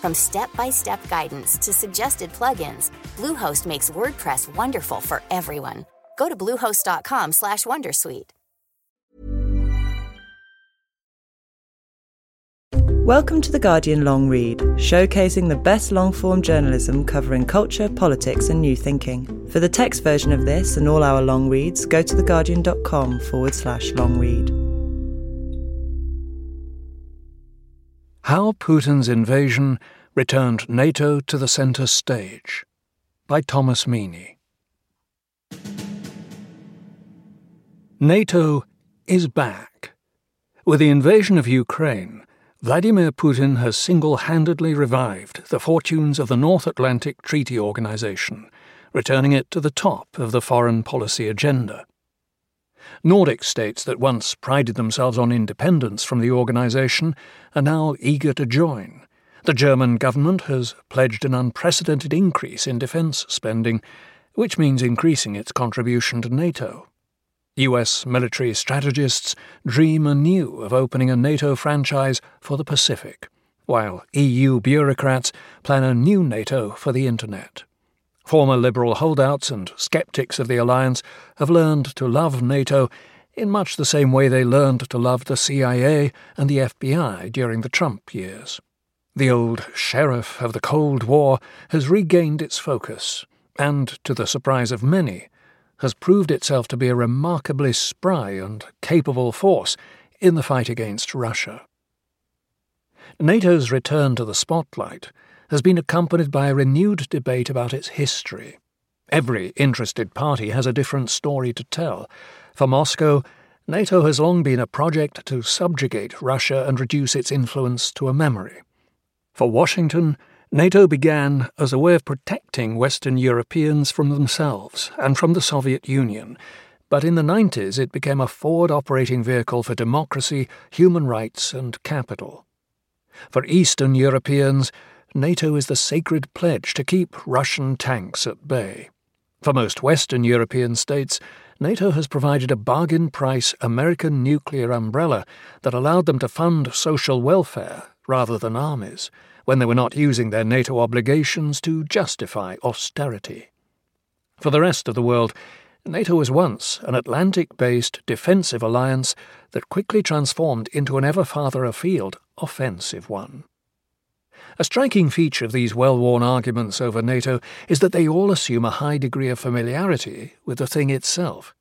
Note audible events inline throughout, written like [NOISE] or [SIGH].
From step-by-step guidance to suggested plugins, Bluehost makes WordPress wonderful for everyone. Go to bluehost.com/wondersuite. Welcome to the Guardian Long Read, showcasing the best long form journalism covering culture, politics, and new thinking. For the text version of this and all our long reads, go to theguardian.com forward slash long read. How Putin's Invasion Returned NATO to the Centre Stage by Thomas Meaney. NATO is back. With the invasion of Ukraine, Vladimir Putin has single handedly revived the fortunes of the North Atlantic Treaty Organization, returning it to the top of the foreign policy agenda. Nordic states that once prided themselves on independence from the organization are now eager to join. The German government has pledged an unprecedented increase in defense spending, which means increasing its contribution to NATO. US military strategists dream anew of opening a NATO franchise for the Pacific, while EU bureaucrats plan a new NATO for the Internet. Former liberal holdouts and skeptics of the alliance have learned to love NATO in much the same way they learned to love the CIA and the FBI during the Trump years. The old sheriff of the Cold War has regained its focus, and, to the surprise of many, has proved itself to be a remarkably spry and capable force in the fight against Russia. NATO's return to the spotlight has been accompanied by a renewed debate about its history. Every interested party has a different story to tell. For Moscow, NATO has long been a project to subjugate Russia and reduce its influence to a memory. For Washington, NATO began as a way of protecting Western Europeans from themselves and from the Soviet Union, but in the 90s it became a forward operating vehicle for democracy, human rights, and capital. For Eastern Europeans, NATO is the sacred pledge to keep Russian tanks at bay. For most Western European states, NATO has provided a bargain price American nuclear umbrella that allowed them to fund social welfare rather than armies, when they were not using their NATO obligations to justify austerity. For the rest of the world, NATO was once an Atlantic based defensive alliance that quickly transformed into an ever farther afield offensive one. A striking feature of these well worn arguments over NATO is that they all assume a high degree of familiarity with the thing itself.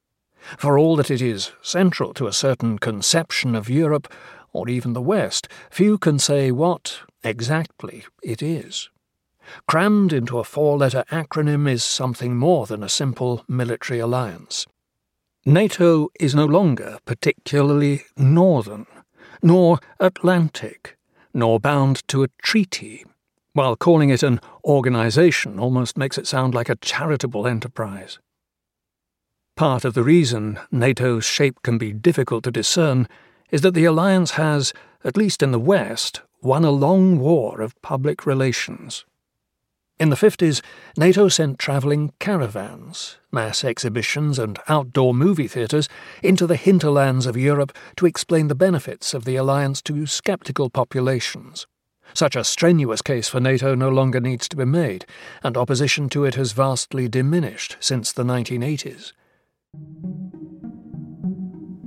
For all that it is central to a certain conception of Europe, or even the West, few can say what, exactly, it is. Crammed into a four letter acronym is something more than a simple military alliance. NATO is no longer particularly northern, nor Atlantic, nor bound to a treaty, while calling it an organization almost makes it sound like a charitable enterprise. Part of the reason NATO's shape can be difficult to discern is that the alliance has, at least in the West, won a long war of public relations. In the 50s, NATO sent travelling caravans, mass exhibitions, and outdoor movie theatres into the hinterlands of Europe to explain the benefits of the alliance to sceptical populations. Such a strenuous case for NATO no longer needs to be made, and opposition to it has vastly diminished since the 1980s.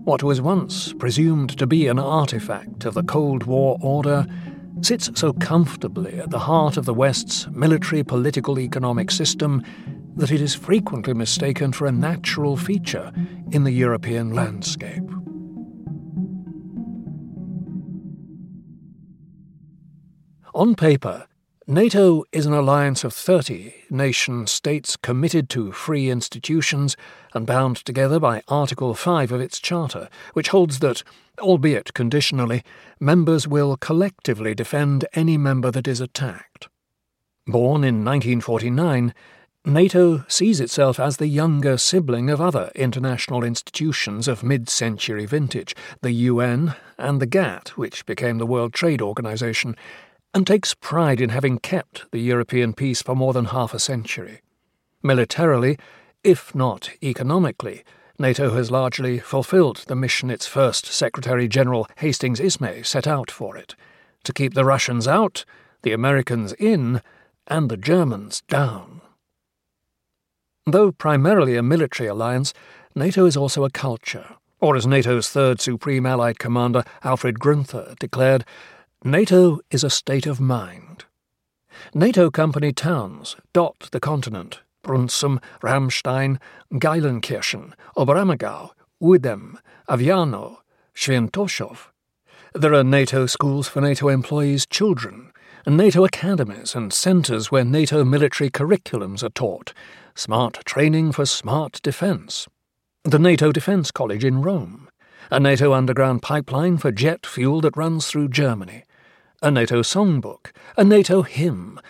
What was once presumed to be an artifact of the Cold War order sits so comfortably at the heart of the West's military political economic system that it is frequently mistaken for a natural feature in the European landscape. On paper, NATO is an alliance of 30 nation states committed to free institutions and bound together by Article 5 of its charter, which holds that, albeit conditionally, members will collectively defend any member that is attacked. Born in 1949, NATO sees itself as the younger sibling of other international institutions of mid century vintage, the UN and the GATT, which became the World Trade Organization, and takes pride in having kept the European peace for more than half a century. Militarily, if not economically, NATO has largely fulfilled the mission its first Secretary General Hastings Ismay set out for it to keep the Russians out, the Americans in, and the Germans down. Though primarily a military alliance, NATO is also a culture, or as NATO's third Supreme Allied Commander Alfred Gruenther declared, NATO is a state of mind. NATO company towns dot the continent Brunssum, Ramstein, Geilenkirchen, Oberammergau, Uedem, Aviano, Świętoszów. There are NATO schools for NATO employees' children, and NATO academies and centres where NATO military curriculums are taught, smart training for smart defence. The NATO Defence College in Rome, a NATO underground pipeline for jet fuel that runs through Germany, a NATO songbook, a NATO hymn,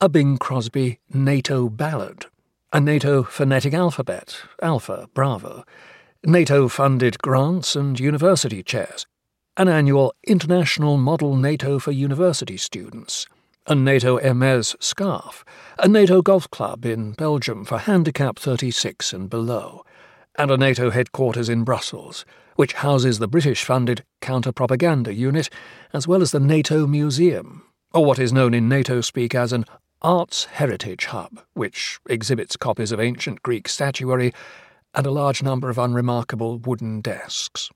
a Bing Crosby NATO ballad, a NATO phonetic alphabet, Alpha, Bravo, NATO funded grants and university chairs, an annual International Model NATO for University Students, a NATO Hermes scarf, a NATO golf club in Belgium for handicap 36 and below, and a NATO headquarters in Brussels, which houses the British funded counter propaganda unit, as well as the NATO Museum, or what is known in NATO speak as an Arts Heritage Hub, which exhibits copies of ancient Greek statuary and a large number of unremarkable wooden desks.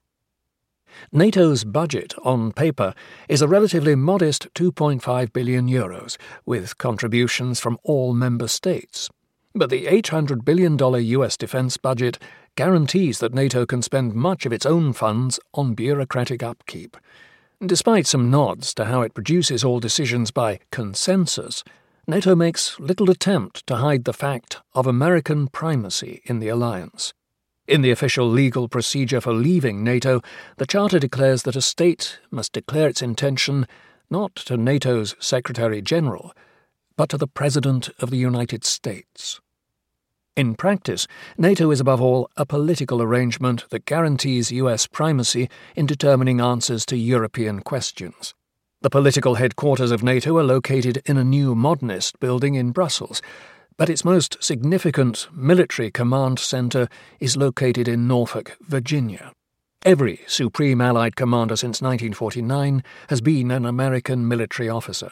NATO's budget, on paper, is a relatively modest 2.5 billion euros, with contributions from all member states. But the $800 billion US defense budget guarantees that NATO can spend much of its own funds on bureaucratic upkeep. Despite some nods to how it produces all decisions by consensus, NATO makes little attempt to hide the fact of American primacy in the alliance. In the official legal procedure for leaving NATO, the Charter declares that a state must declare its intention not to NATO's Secretary General, but to the President of the United States. In practice, NATO is above all a political arrangement that guarantees US primacy in determining answers to European questions. The political headquarters of NATO are located in a new modernist building in Brussels, but its most significant military command centre is located in Norfolk, Virginia. Every Supreme Allied commander since 1949 has been an American military officer.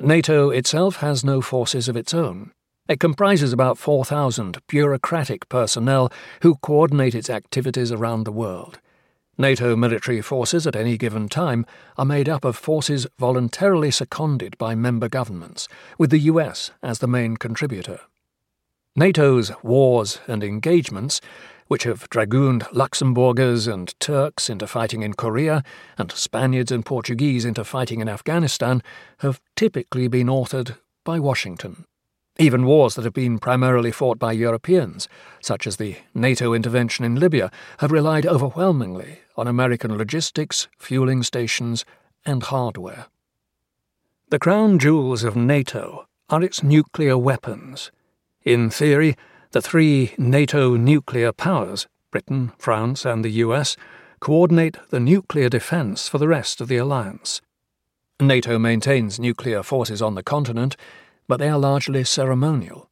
NATO itself has no forces of its own. It comprises about 4,000 bureaucratic personnel who coordinate its activities around the world. NATO military forces at any given time are made up of forces voluntarily seconded by member governments, with the US as the main contributor. NATO's wars and engagements which have dragooned Luxembourgers and Turks into fighting in Korea and Spaniards and Portuguese into fighting in Afghanistan, have typically been authored by Washington. Even wars that have been primarily fought by Europeans, such as the NATO intervention in Libya, have relied overwhelmingly on American logistics, fueling stations, and hardware. The crown jewels of NATO are its nuclear weapons. In theory, the three NATO nuclear powers, Britain, France, and the US, coordinate the nuclear defense for the rest of the alliance. NATO maintains nuclear forces on the continent, but they are largely ceremonial.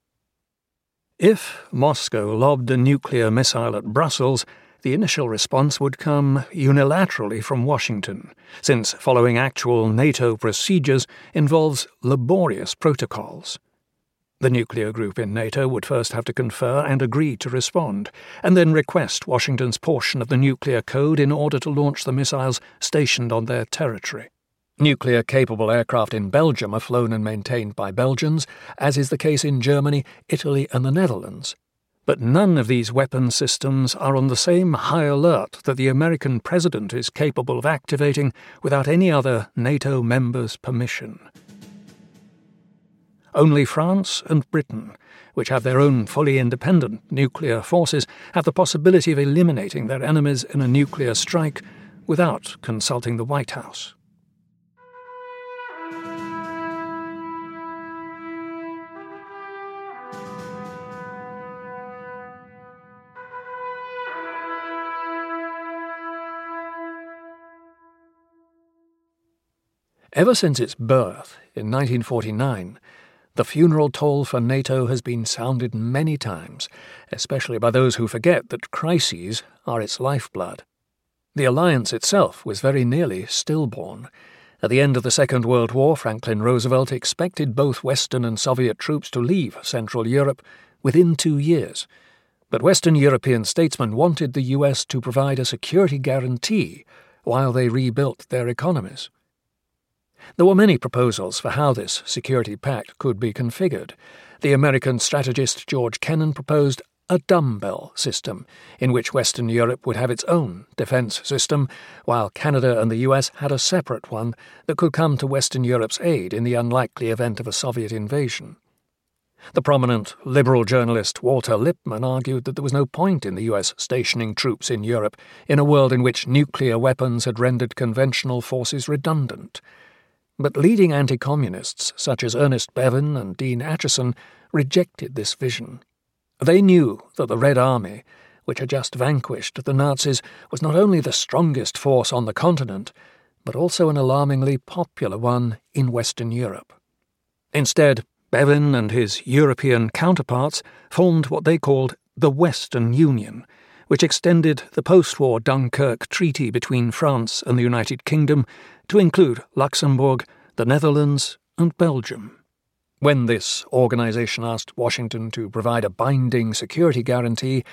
If Moscow lobbed a nuclear missile at Brussels, the initial response would come unilaterally from Washington, since following actual NATO procedures involves laborious protocols. The nuclear group in NATO would first have to confer and agree to respond, and then request Washington's portion of the nuclear code in order to launch the missiles stationed on their territory. Nuclear capable aircraft in Belgium are flown and maintained by Belgians, as is the case in Germany, Italy, and the Netherlands. But none of these weapon systems are on the same high alert that the American president is capable of activating without any other NATO member's permission. Only France and Britain, which have their own fully independent nuclear forces, have the possibility of eliminating their enemies in a nuclear strike without consulting the White House. Ever since its birth in 1949, the funeral toll for NATO has been sounded many times, especially by those who forget that crises are its lifeblood. The alliance itself was very nearly stillborn. At the end of the Second World War, Franklin Roosevelt expected both Western and Soviet troops to leave Central Europe within two years. But Western European statesmen wanted the US to provide a security guarantee while they rebuilt their economies. There were many proposals for how this security pact could be configured. The American strategist George Kennan proposed a dumbbell system, in which Western Europe would have its own defence system, while Canada and the US had a separate one that could come to Western Europe's aid in the unlikely event of a Soviet invasion. The prominent liberal journalist Walter Lippmann argued that there was no point in the US stationing troops in Europe in a world in which nuclear weapons had rendered conventional forces redundant. But leading anti communists such as Ernest Bevin and Dean Acheson rejected this vision. They knew that the Red Army, which had just vanquished the Nazis, was not only the strongest force on the continent, but also an alarmingly popular one in Western Europe. Instead, Bevin and his European counterparts formed what they called the Western Union, which extended the post war Dunkirk Treaty between France and the United Kingdom to include Luxembourg, the Netherlands, and Belgium. When this organization asked Washington to provide a binding security guarantee,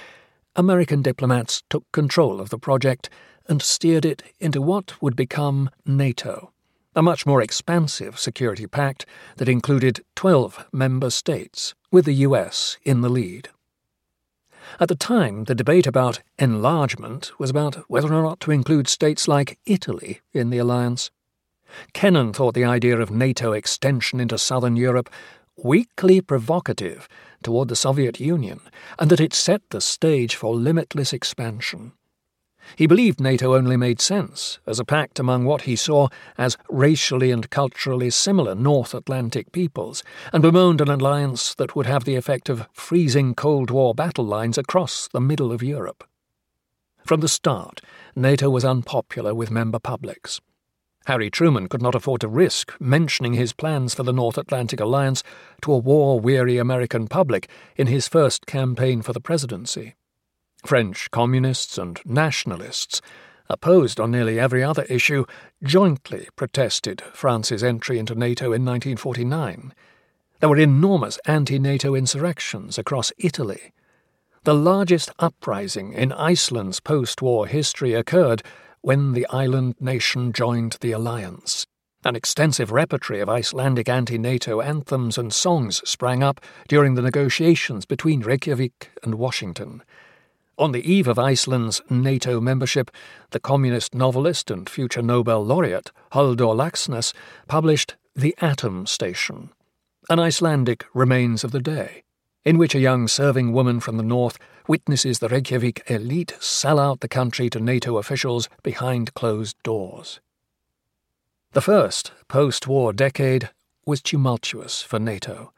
American diplomats took control of the project and steered it into what would become NATO, a much more expansive security pact that included 12 member states, with the US in the lead. At the time, the debate about enlargement was about whether or not to include states like Italy in the alliance. Kennan thought the idea of NATO extension into southern Europe weakly provocative toward the Soviet Union, and that it set the stage for limitless expansion. He believed NATO only made sense as a pact among what he saw as racially and culturally similar North Atlantic peoples, and bemoaned an alliance that would have the effect of freezing Cold War battle lines across the middle of Europe. From the start, NATO was unpopular with member publics. Harry Truman could not afford to risk mentioning his plans for the North Atlantic Alliance to a war weary American public in his first campaign for the presidency. French communists and nationalists, opposed on nearly every other issue, jointly protested France's entry into NATO in 1949. There were enormous anti NATO insurrections across Italy. The largest uprising in Iceland's post war history occurred when the island nation joined the alliance. An extensive repertory of Icelandic anti NATO anthems and songs sprang up during the negotiations between Reykjavik and Washington. On the eve of Iceland's NATO membership, the communist novelist and future Nobel laureate Halldór Laxness published The Atom Station, an Icelandic remains of the day, in which a young serving woman from the north witnesses the Reykjavik elite sell out the country to NATO officials behind closed doors. The first post war decade was tumultuous for NATO.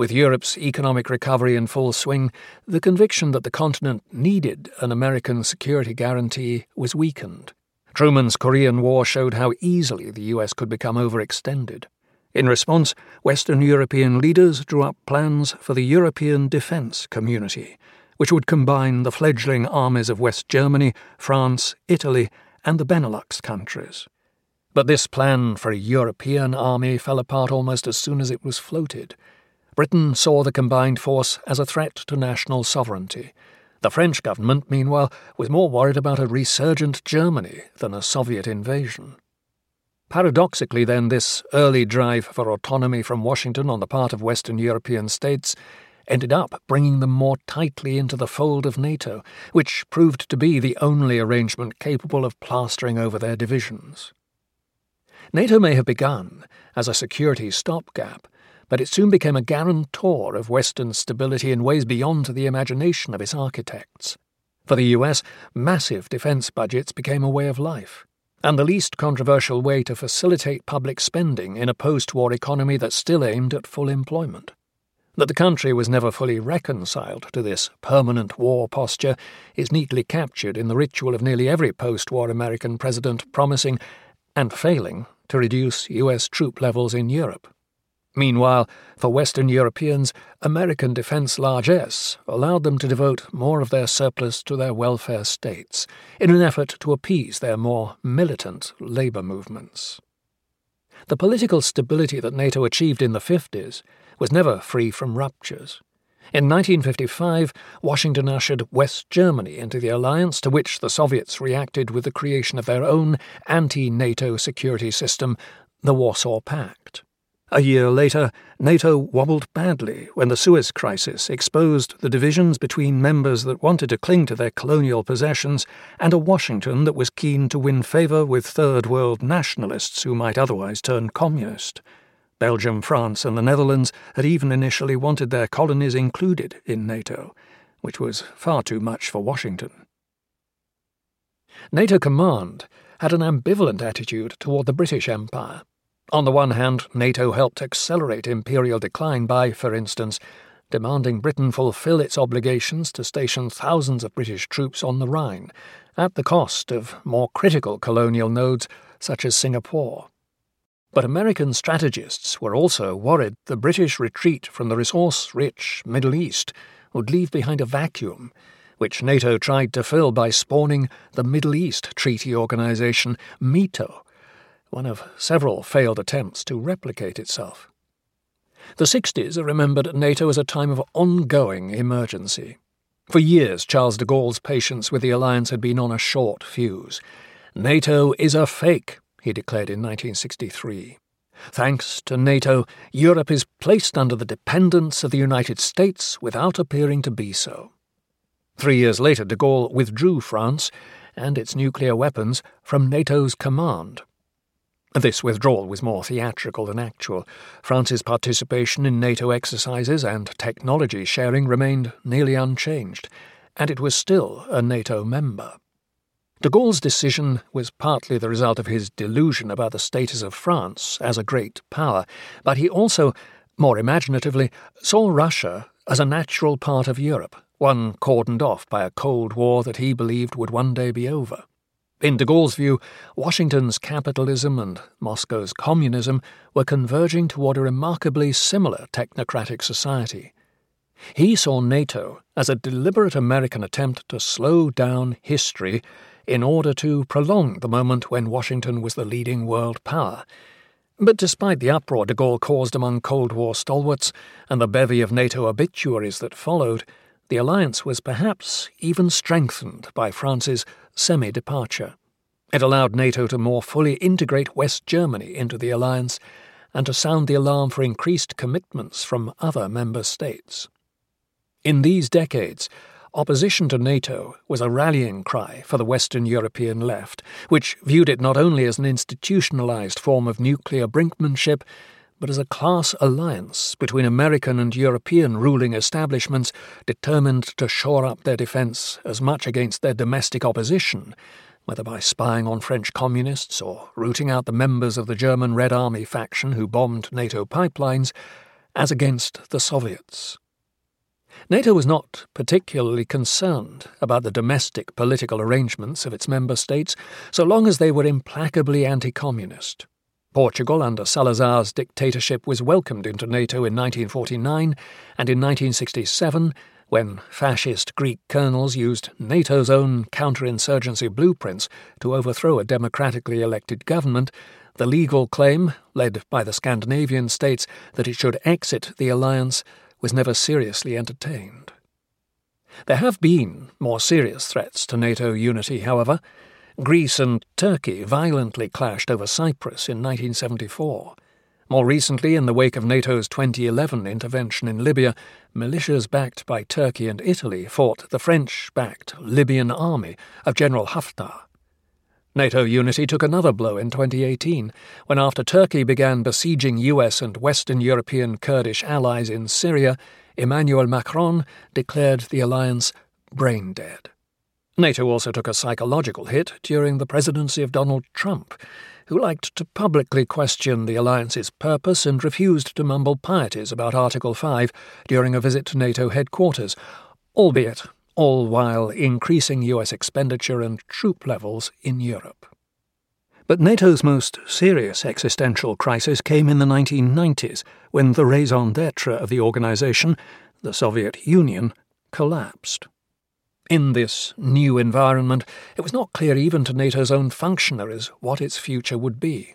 With Europe's economic recovery in full swing, the conviction that the continent needed an American security guarantee was weakened. Truman's Korean War showed how easily the US could become overextended. In response, Western European leaders drew up plans for the European Defence Community, which would combine the fledgling armies of West Germany, France, Italy, and the Benelux countries. But this plan for a European army fell apart almost as soon as it was floated. Britain saw the combined force as a threat to national sovereignty. The French government, meanwhile, was more worried about a resurgent Germany than a Soviet invasion. Paradoxically, then, this early drive for autonomy from Washington on the part of Western European states ended up bringing them more tightly into the fold of NATO, which proved to be the only arrangement capable of plastering over their divisions. NATO may have begun as a security stopgap, but it soon became a guarantor of Western stability in ways beyond the imagination of its architects. For the US, massive defense budgets became a way of life and the least controversial way to facilitate public spending in a post war economy that still aimed at full employment. That the country was never fully reconciled to this permanent war posture is neatly captured in the ritual of nearly every post war American president promising, and failing, to reduce US troop levels in Europe. Meanwhile, for Western Europeans, American defense largesse allowed them to devote more of their surplus to their welfare states in an effort to appease their more militant labor movements. The political stability that NATO achieved in the 50s was never free from ruptures. In 1955, Washington ushered West Germany into the alliance to which the Soviets reacted with the creation of their own anti NATO security system, the Warsaw Pact. A year later, NATO wobbled badly when the Suez Crisis exposed the divisions between members that wanted to cling to their colonial possessions and a Washington that was keen to win favour with Third World nationalists who might otherwise turn communist. Belgium, France, and the Netherlands had even initially wanted their colonies included in NATO, which was far too much for Washington. NATO Command had an ambivalent attitude toward the British Empire on the one hand, NATO helped accelerate imperial decline by, for instance, demanding Britain fulfill its obligations to station thousands of British troops on the Rhine, at the cost of more critical colonial nodes such as Singapore. But American strategists were also worried the British retreat from the resource rich Middle East would leave behind a vacuum, which NATO tried to fill by spawning the Middle East Treaty Organization, METO, one of several failed attempts to replicate itself. The 60s are remembered at NATO as a time of ongoing emergency. For years, Charles de Gaulle's patience with the alliance had been on a short fuse. NATO is a fake, he declared in 1963. Thanks to NATO, Europe is placed under the dependence of the United States without appearing to be so. Three years later, de Gaulle withdrew France and its nuclear weapons from NATO's command. This withdrawal was more theatrical than actual. France's participation in NATO exercises and technology sharing remained nearly unchanged, and it was still a NATO member. De Gaulle's decision was partly the result of his delusion about the status of France as a great power, but he also, more imaginatively, saw Russia as a natural part of Europe, one cordoned off by a Cold War that he believed would one day be over. In de Gaulle's view, Washington's capitalism and Moscow's communism were converging toward a remarkably similar technocratic society. He saw NATO as a deliberate American attempt to slow down history in order to prolong the moment when Washington was the leading world power. But despite the uproar de Gaulle caused among Cold War stalwarts and the bevy of NATO obituaries that followed, the alliance was perhaps even strengthened by France's semi departure. It allowed NATO to more fully integrate West Germany into the alliance and to sound the alarm for increased commitments from other member states. In these decades, opposition to NATO was a rallying cry for the Western European left, which viewed it not only as an institutionalized form of nuclear brinkmanship, but as a class alliance between American and European ruling establishments determined to shore up their defence as much against their domestic opposition, whether by spying on French communists or rooting out the members of the German Red Army faction who bombed NATO pipelines, as against the Soviets. NATO was not particularly concerned about the domestic political arrangements of its member states so long as they were implacably anti communist. Portugal, under Salazar's dictatorship, was welcomed into NATO in 1949, and in 1967, when fascist Greek colonels used NATO's own counterinsurgency blueprints to overthrow a democratically elected government, the legal claim, led by the Scandinavian states, that it should exit the alliance was never seriously entertained. There have been more serious threats to NATO unity, however. Greece and Turkey violently clashed over Cyprus in 1974. More recently, in the wake of NATO's 2011 intervention in Libya, militias backed by Turkey and Italy fought the French backed Libyan army of General Haftar. NATO unity took another blow in 2018 when, after Turkey began besieging US and Western European Kurdish allies in Syria, Emmanuel Macron declared the alliance brain dead. NATO also took a psychological hit during the presidency of Donald Trump who liked to publicly question the alliance's purpose and refused to mumble pieties about Article 5 during a visit to NATO headquarters, albeit all while increasing US expenditure and troop levels in Europe. But NATO's most serious existential crisis came in the 1990s when the raison d'etre of the organization, the Soviet Union, collapsed. In this new environment, it was not clear even to NATO's own functionaries what its future would be.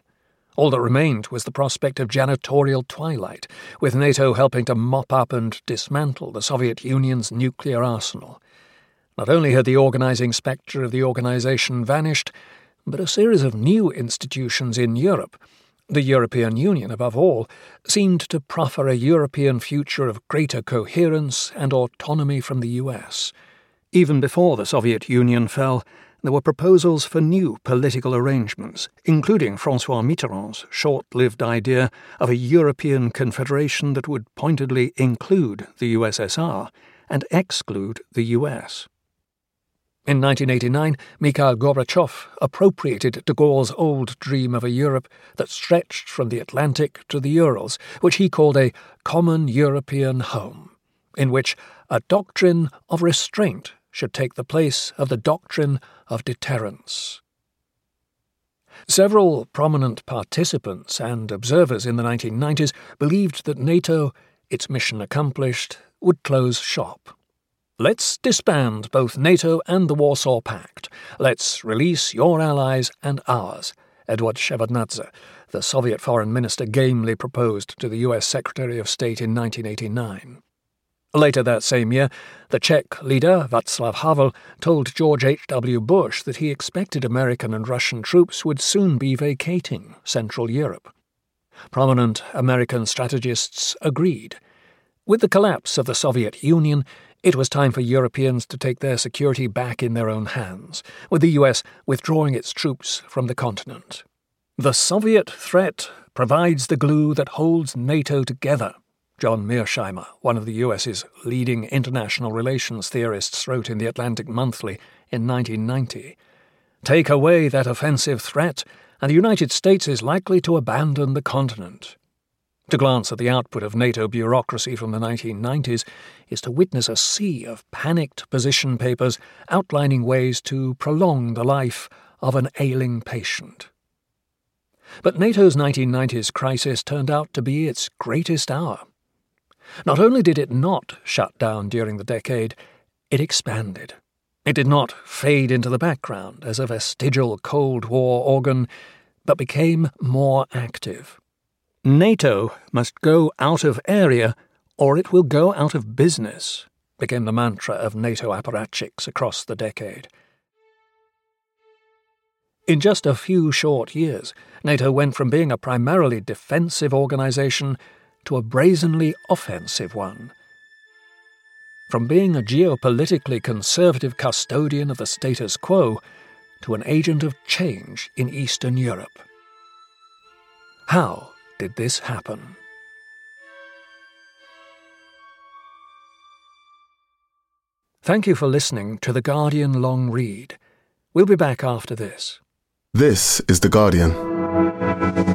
All that remained was the prospect of janitorial twilight, with NATO helping to mop up and dismantle the Soviet Union's nuclear arsenal. Not only had the organizing spectre of the organization vanished, but a series of new institutions in Europe, the European Union above all, seemed to proffer a European future of greater coherence and autonomy from the US. Even before the Soviet Union fell, there were proposals for new political arrangements, including Francois Mitterrand's short lived idea of a European confederation that would pointedly include the USSR and exclude the US. In 1989, Mikhail Gorbachev appropriated de Gaulle's old dream of a Europe that stretched from the Atlantic to the Urals, which he called a common European home, in which a doctrine of restraint should take the place of the doctrine of deterrence. Several prominent participants and observers in the 1990s believed that NATO, its mission accomplished, would close shop. Let's disband both NATO and the Warsaw Pact. Let's release your allies and ours, Eduard Shevardnadze, the Soviet foreign minister, gamely proposed to the US Secretary of State in 1989. Later that same year, the Czech leader, Václav Havel, told George H.W. Bush that he expected American and Russian troops would soon be vacating Central Europe. Prominent American strategists agreed. With the collapse of the Soviet Union, it was time for Europeans to take their security back in their own hands, with the US withdrawing its troops from the continent. The Soviet threat provides the glue that holds NATO together, John Mearsheimer, one of the US's leading international relations theorists, wrote in the Atlantic Monthly in 1990 Take away that offensive threat, and the United States is likely to abandon the continent. To glance at the output of NATO bureaucracy from the 1990s is to witness a sea of panicked position papers outlining ways to prolong the life of an ailing patient. But NATO's 1990s crisis turned out to be its greatest hour. Not only did it not shut down during the decade, it expanded. It did not fade into the background as a vestigial Cold War organ, but became more active. NATO must go out of area or it will go out of business, became the mantra of NATO apparatchiks across the decade. In just a few short years, NATO went from being a primarily defensive organization to a brazenly offensive one. From being a geopolitically conservative custodian of the status quo to an agent of change in Eastern Europe. How did this happen? Thank you for listening to The Guardian Long Read. We'll be back after this. This is The Guardian.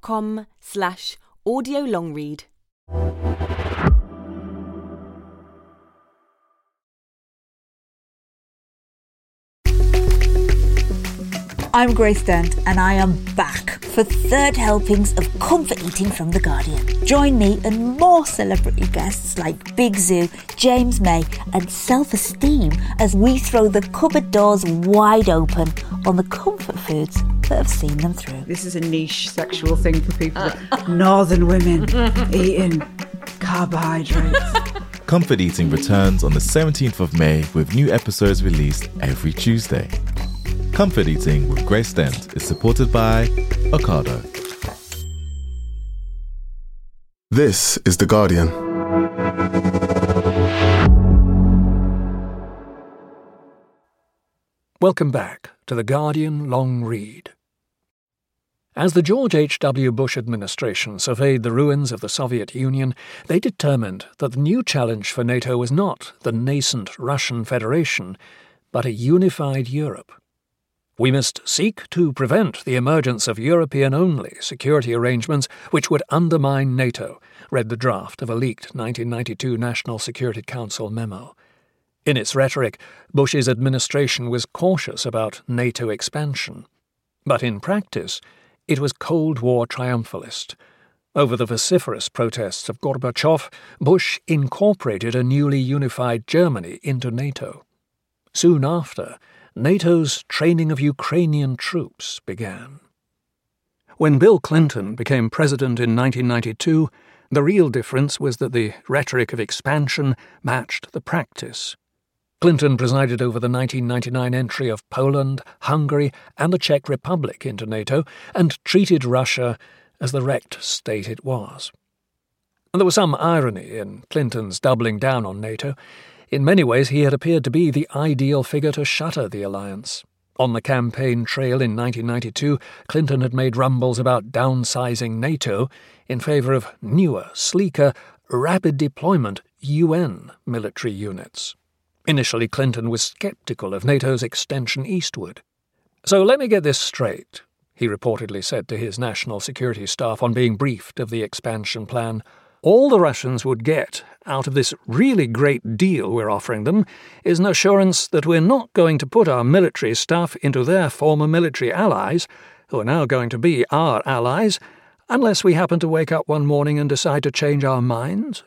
com slash audiolongread. I'm Grace Dent, and I am back for third helpings of comfort eating from The Guardian. Join me and more celebrity guests like Big Zuu, James May, and Self Esteem as we throw the cupboard doors wide open on the comfort foods that have seen them through. This is a niche sexual thing for people. [LAUGHS] Northern women eating carbohydrates. Comfort Eating returns on the 17th of May with new episodes released every Tuesday. Comfort Eating with Grace Dent is supported by Ocado. This is The Guardian. Welcome back to the Guardian Long Read. As the George H.W. Bush administration surveyed the ruins of the Soviet Union, they determined that the new challenge for NATO was not the nascent Russian Federation, but a unified Europe. We must seek to prevent the emergence of European only security arrangements which would undermine NATO, read the draft of a leaked 1992 National Security Council memo. In its rhetoric, Bush's administration was cautious about NATO expansion. But in practice, it was Cold War triumphalist. Over the vociferous protests of Gorbachev, Bush incorporated a newly unified Germany into NATO. Soon after, NATO's training of Ukrainian troops began. When Bill Clinton became president in 1992, the real difference was that the rhetoric of expansion matched the practice. Clinton presided over the 1999 entry of Poland, Hungary, and the Czech Republic into NATO and treated Russia as the wrecked state it was. And there was some irony in Clinton's doubling down on NATO. In many ways, he had appeared to be the ideal figure to shatter the alliance. On the campaign trail in 1992, Clinton had made rumbles about downsizing NATO in favour of newer, sleeker, rapid deployment UN military units. Initially, Clinton was skeptical of NATO's extension eastward. So let me get this straight, he reportedly said to his national security staff on being briefed of the expansion plan. All the Russians would get out of this really great deal we're offering them is an assurance that we're not going to put our military stuff into their former military allies, who are now going to be our allies, unless we happen to wake up one morning and decide to change our minds.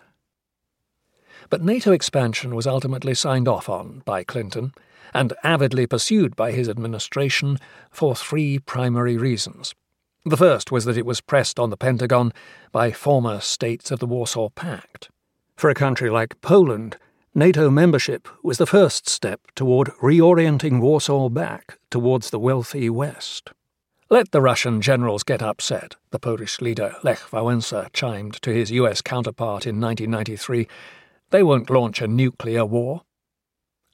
But NATO expansion was ultimately signed off on by Clinton and avidly pursued by his administration for three primary reasons. The first was that it was pressed on the Pentagon by former states of the Warsaw Pact. For a country like Poland, NATO membership was the first step toward reorienting Warsaw back towards the wealthy West. Let the Russian generals get upset, the Polish leader Lech Wałęsa chimed to his US counterpart in 1993 they won't launch a nuclear war.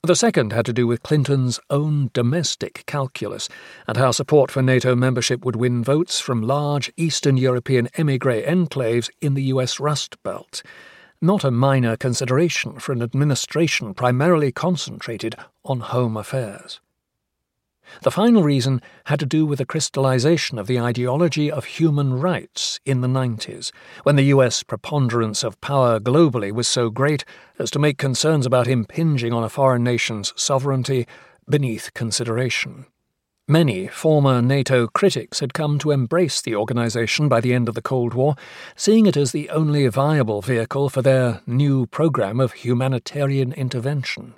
The second had to do with Clinton's own domestic calculus and how support for NATO membership would win votes from large Eastern European emigre enclaves in the US Rust Belt. Not a minor consideration for an administration primarily concentrated on home affairs. The final reason had to do with the crystallization of the ideology of human rights in the 90s, when the US preponderance of power globally was so great as to make concerns about impinging on a foreign nation's sovereignty beneath consideration. Many former NATO critics had come to embrace the organization by the end of the Cold War, seeing it as the only viable vehicle for their new program of humanitarian intervention.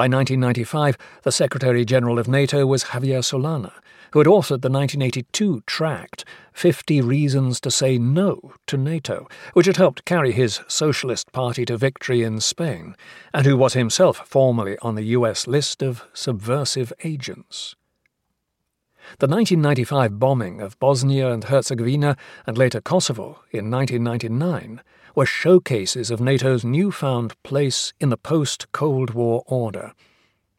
By 1995, the Secretary General of NATO was Javier Solana, who had authored the 1982 tract 50 Reasons to Say No to NATO, which had helped carry his Socialist Party to victory in Spain, and who was himself formally on the US list of subversive agents. The 1995 bombing of Bosnia and Herzegovina and later Kosovo in 1999 were showcases of NATO's newfound place in the post Cold War order.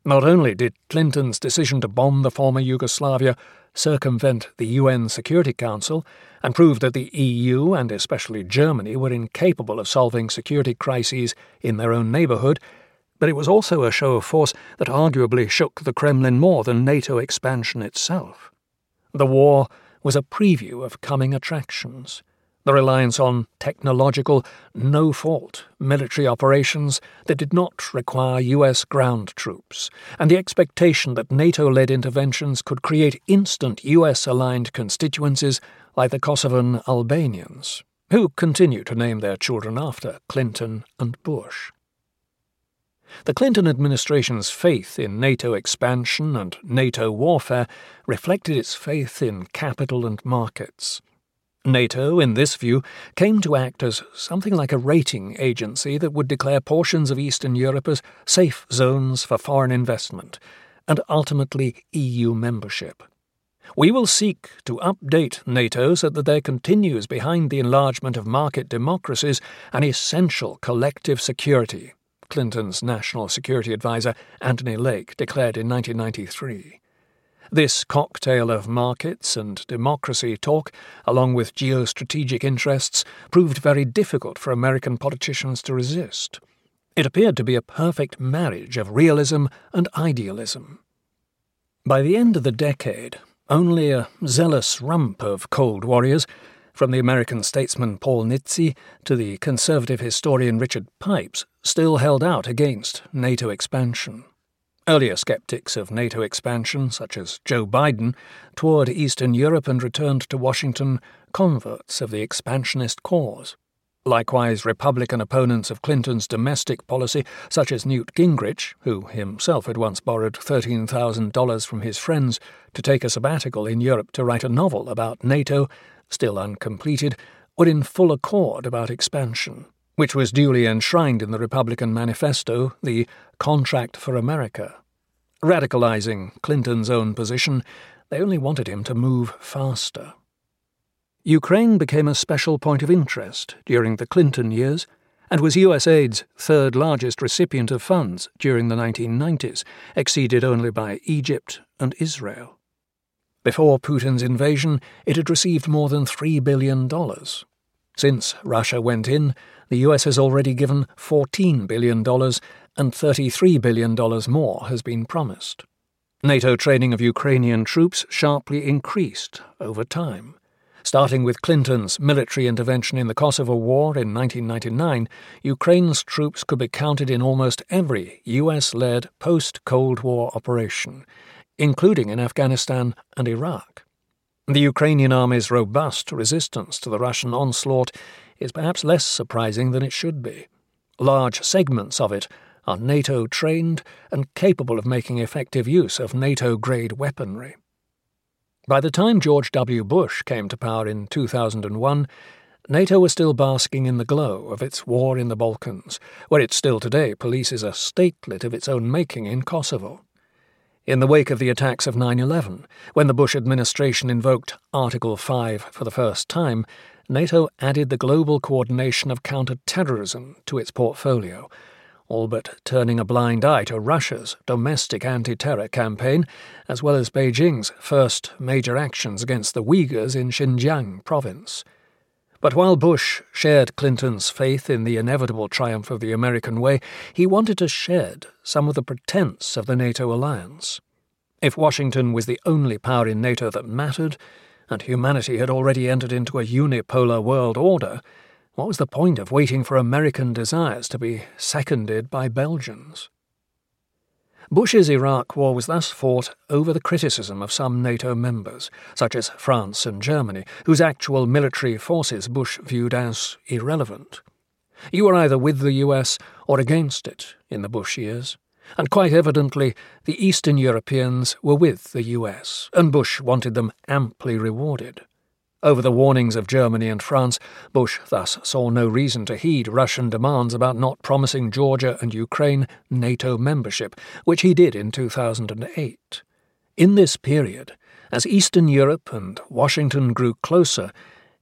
Not only did Clinton's decision to bomb the former Yugoslavia circumvent the UN Security Council and prove that the EU and especially Germany were incapable of solving security crises in their own neighbourhood, but it was also a show of force that arguably shook the Kremlin more than NATO expansion itself. The war was a preview of coming attractions. The reliance on technological, no fault military operations that did not require US ground troops, and the expectation that NATO led interventions could create instant US aligned constituencies like the Kosovan Albanians, who continue to name their children after Clinton and Bush. The Clinton administration's faith in NATO expansion and NATO warfare reflected its faith in capital and markets. NATO, in this view, came to act as something like a rating agency that would declare portions of Eastern Europe as safe zones for foreign investment, and ultimately EU membership. We will seek to update NATO so that there continues behind the enlargement of market democracies an essential collective security Clinton's national security advisor, Anthony Lake, declared in 1993. This cocktail of markets and democracy talk, along with geostrategic interests, proved very difficult for American politicians to resist. It appeared to be a perfect marriage of realism and idealism. By the end of the decade, only a zealous rump of Cold Warriors from the American statesman Paul Nitze to the conservative historian Richard Pipes, still held out against NATO expansion. Earlier skeptics of NATO expansion, such as Joe Biden, toured Eastern Europe and returned to Washington converts of the expansionist cause. Likewise, Republican opponents of Clinton's domestic policy, such as Newt Gingrich, who himself had once borrowed $13,000 from his friends to take a sabbatical in Europe to write a novel about NATO, still uncompleted, were in full accord about expansion, which was duly enshrined in the Republican manifesto, the Contract for America. Radicalizing Clinton's own position, they only wanted him to move faster. Ukraine became a special point of interest during the Clinton years and was USAID's third largest recipient of funds during the 1990s, exceeded only by Egypt and Israel. Before Putin's invasion, it had received more than $3 billion. Since Russia went in, the US has already given $14 billion, and $33 billion more has been promised. NATO training of Ukrainian troops sharply increased over time. Starting with Clinton's military intervention in the Kosovo War in 1999, Ukraine's troops could be counted in almost every US led post Cold War operation, including in Afghanistan and Iraq. The Ukrainian army's robust resistance to the Russian onslaught is perhaps less surprising than it should be. Large segments of it are NATO trained and capable of making effective use of NATO grade weaponry. By the time George W. Bush came to power in 2001, NATO was still basking in the glow of its war in the Balkans, where it still today polices a statelet of its own making in Kosovo. In the wake of the attacks of 9 11, when the Bush administration invoked Article 5 for the first time, NATO added the global coordination of counter-terrorism to its portfolio, all but turning a blind eye to Russia's domestic anti terror campaign, as well as Beijing's first major actions against the Uyghurs in Xinjiang province. But while Bush shared Clinton's faith in the inevitable triumph of the American way, he wanted to shed some of the pretense of the NATO alliance. If Washington was the only power in NATO that mattered, and humanity had already entered into a unipolar world order, what was the point of waiting for American desires to be seconded by Belgians? Bush's Iraq War was thus fought over the criticism of some NATO members, such as France and Germany, whose actual military forces Bush viewed as irrelevant. You were either with the US or against it in the Bush years, and quite evidently the Eastern Europeans were with the US, and Bush wanted them amply rewarded. Over the warnings of Germany and France, Bush thus saw no reason to heed Russian demands about not promising Georgia and Ukraine NATO membership, which he did in 2008. In this period, as Eastern Europe and Washington grew closer,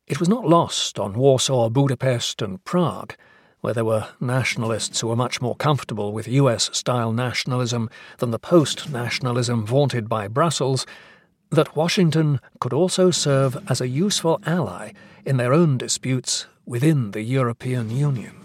it was not lost on Warsaw, Budapest, and Prague, where there were nationalists who were much more comfortable with US style nationalism than the post nationalism vaunted by Brussels that Washington could also serve as a useful ally in their own disputes within the European Union.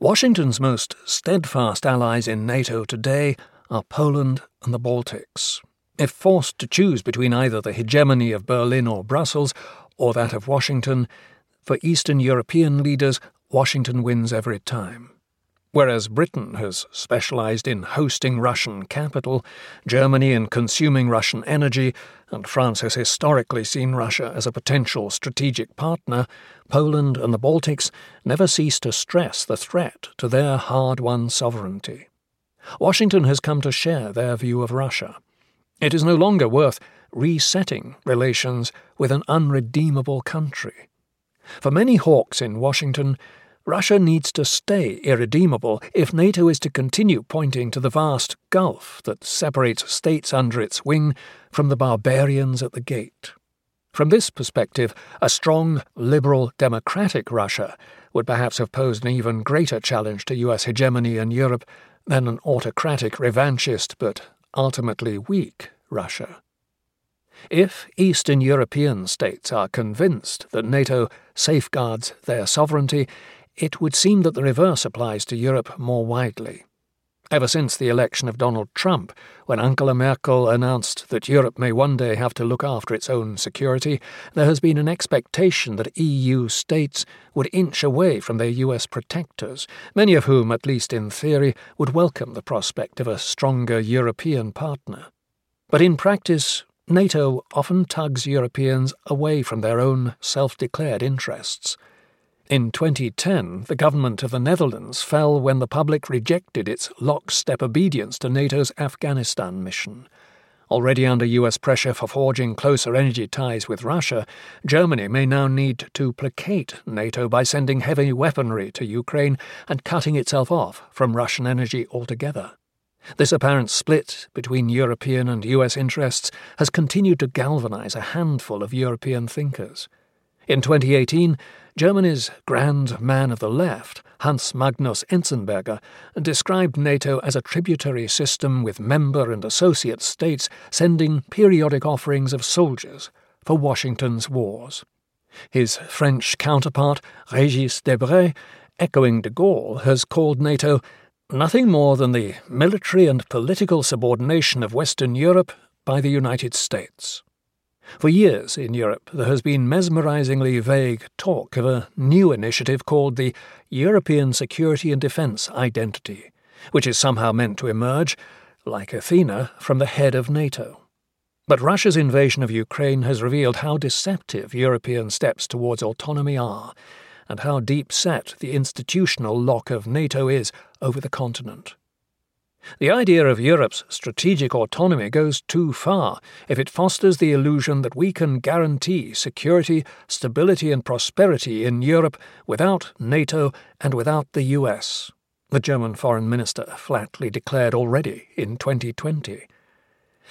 Washington's most steadfast allies in NATO today are Poland and the Baltics. If forced to choose between either the hegemony of Berlin or Brussels or that of Washington, for Eastern European leaders, Washington wins every time. Whereas Britain has specialized in hosting Russian capital, Germany in consuming Russian energy, and France has historically seen Russia as a potential strategic partner, Poland and the Baltics never cease to stress the threat to their hard won sovereignty. Washington has come to share their view of Russia. It is no longer worth resetting relations with an unredeemable country. For many hawks in Washington, Russia needs to stay irredeemable if NATO is to continue pointing to the vast gulf that separates states under its wing from the barbarians at the gate. From this perspective, a strong, liberal, democratic Russia would perhaps have posed an even greater challenge to US hegemony in Europe than an autocratic, revanchist, but ultimately weak Russia. If Eastern European states are convinced that NATO safeguards their sovereignty, it would seem that the reverse applies to Europe more widely. Ever since the election of Donald Trump, when Angela Merkel announced that Europe may one day have to look after its own security, there has been an expectation that EU states would inch away from their US protectors, many of whom, at least in theory, would welcome the prospect of a stronger European partner. But in practice, NATO often tugs Europeans away from their own self declared interests. In 2010, the government of the Netherlands fell when the public rejected its lockstep obedience to NATO's Afghanistan mission. Already under US pressure for forging closer energy ties with Russia, Germany may now need to placate NATO by sending heavy weaponry to Ukraine and cutting itself off from Russian energy altogether. This apparent split between European and US interests has continued to galvanize a handful of European thinkers. In 2018, Germany's grand man of the left, Hans Magnus Enzensberger, described NATO as a tributary system with member and associate states sending periodic offerings of soldiers for Washington's wars. His French counterpart, Regis Debray, echoing de Gaulle, has called NATO nothing more than the military and political subordination of Western Europe by the United States. For years in Europe, there has been mesmerizingly vague talk of a new initiative called the European Security and Defence Identity, which is somehow meant to emerge, like Athena, from the head of NATO. But Russia's invasion of Ukraine has revealed how deceptive European steps towards autonomy are, and how deep set the institutional lock of NATO is over the continent. The idea of Europe's strategic autonomy goes too far if it fosters the illusion that we can guarantee security, stability, and prosperity in Europe without NATO and without the US, the German Foreign Minister flatly declared already in 2020.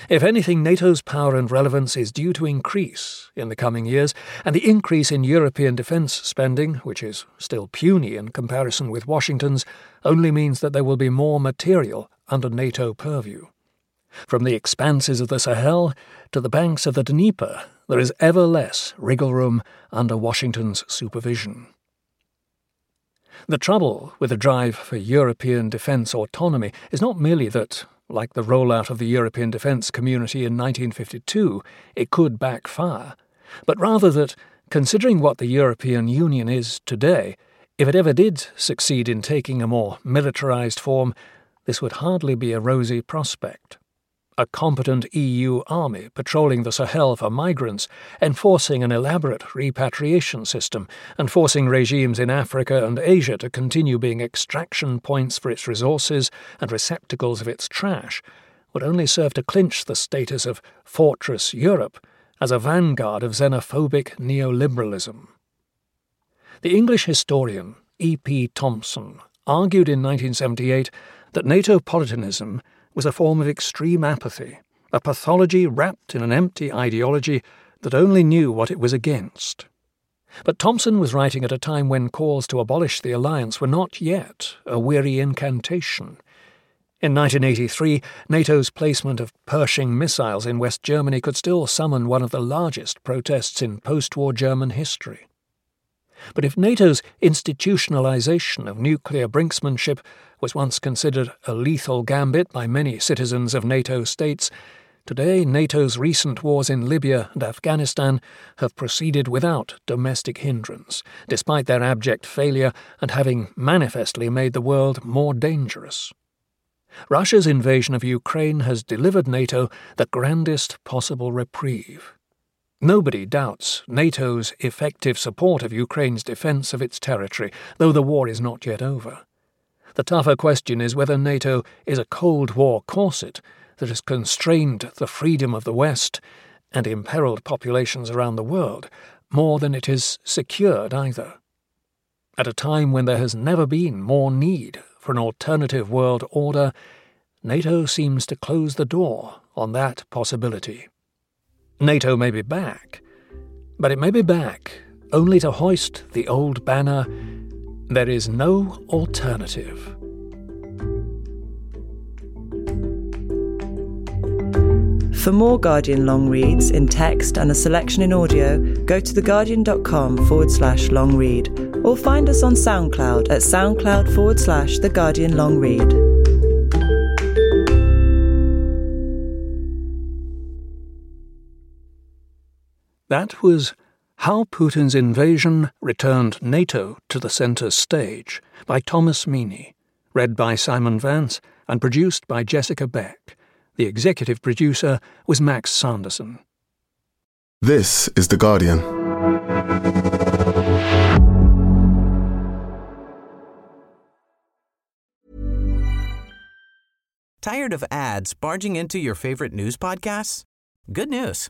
If anything, NATO's power and relevance is due to increase in the coming years, and the increase in European defence spending, which is still puny in comparison with Washington's, only means that there will be more material under NATO purview. From the expanses of the Sahel to the banks of the Dnieper, there is ever less wriggle room under Washington's supervision. The trouble with the drive for European defence autonomy is not merely that, like the rollout of the European defence community in 1952, it could backfire, but rather that, considering what the European Union is today, if it ever did succeed in taking a more militarised form, this would hardly be a rosy prospect a competent EU army patrolling the Sahel for migrants, enforcing an elaborate repatriation system, and forcing regimes in Africa and Asia to continue being extraction points for its resources and receptacles of its trash, would only serve to clinch the status of Fortress Europe as a vanguard of xenophobic neoliberalism. The English historian E. P. Thompson argued in 1978 that NATO-politanism was a form of extreme apathy, a pathology wrapped in an empty ideology that only knew what it was against. But Thompson was writing at a time when calls to abolish the alliance were not yet a weary incantation. In 1983, NATO's placement of Pershing missiles in West Germany could still summon one of the largest protests in post war German history. But if NATO's institutionalization of nuclear brinksmanship was once considered a lethal gambit by many citizens of NATO states, today NATO's recent wars in Libya and Afghanistan have proceeded without domestic hindrance, despite their abject failure and having manifestly made the world more dangerous. Russia's invasion of Ukraine has delivered NATO the grandest possible reprieve. Nobody doubts NATO's effective support of Ukraine's defence of its territory, though the war is not yet over. The tougher question is whether NATO is a Cold War corset that has constrained the freedom of the West and imperiled populations around the world more than it has secured either. At a time when there has never been more need for an alternative world order, NATO seems to close the door on that possibility. NATO may be back, but it may be back only to hoist the old banner there is no alternative. For more Guardian long reads in text and a selection in audio, go to theguardian.com forward slash long read or find us on SoundCloud at soundcloud forward slash The Guardian Long Read. That was How Putin's Invasion Returned NATO to the Centre Stage by Thomas Meaney, read by Simon Vance and produced by Jessica Beck. The executive producer was Max Sanderson. This is The Guardian. Tired of ads barging into your favorite news podcasts? Good news.